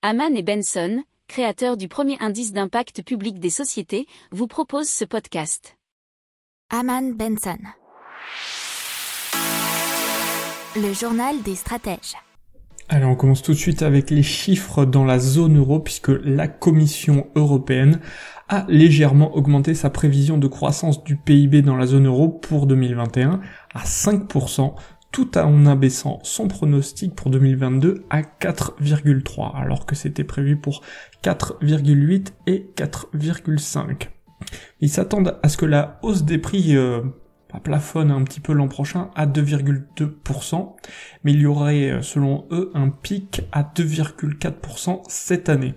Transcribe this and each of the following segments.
Haman et Benson, créateurs du premier indice d'impact public des sociétés, vous proposent ce podcast. Haman Benson. Le journal des stratèges. Allez, on commence tout de suite avec les chiffres dans la zone euro puisque la Commission européenne a légèrement augmenté sa prévision de croissance du PIB dans la zone euro pour 2021 à 5%, tout en abaissant son pronostic pour 2022 à 4,3, alors que c'était prévu pour 4,8 et 4,5. Ils s'attendent à ce que la hausse des prix euh, plafonne un petit peu l'an prochain à 2,2%, mais il y aurait euh, selon eux un pic à 2,4% cette année.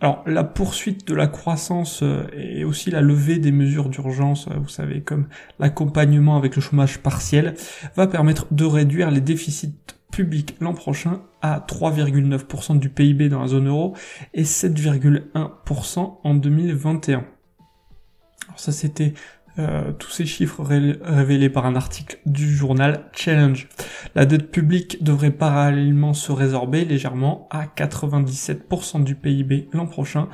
Alors la poursuite de la croissance euh, et aussi la levée des mesures d'urgence, euh, vous savez, comme l'accompagnement avec le chômage partiel, va permettre de réduire les déficits publics l'an prochain à 3,9% du PIB dans la zone euro et 7,1% en 2021. Alors ça c'était euh, tous ces chiffres révélés par un article du journal Challenge. La dette publique devrait parallèlement se résorber légèrement à 97% du PIB l'an prochain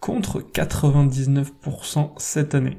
contre 99% cette année.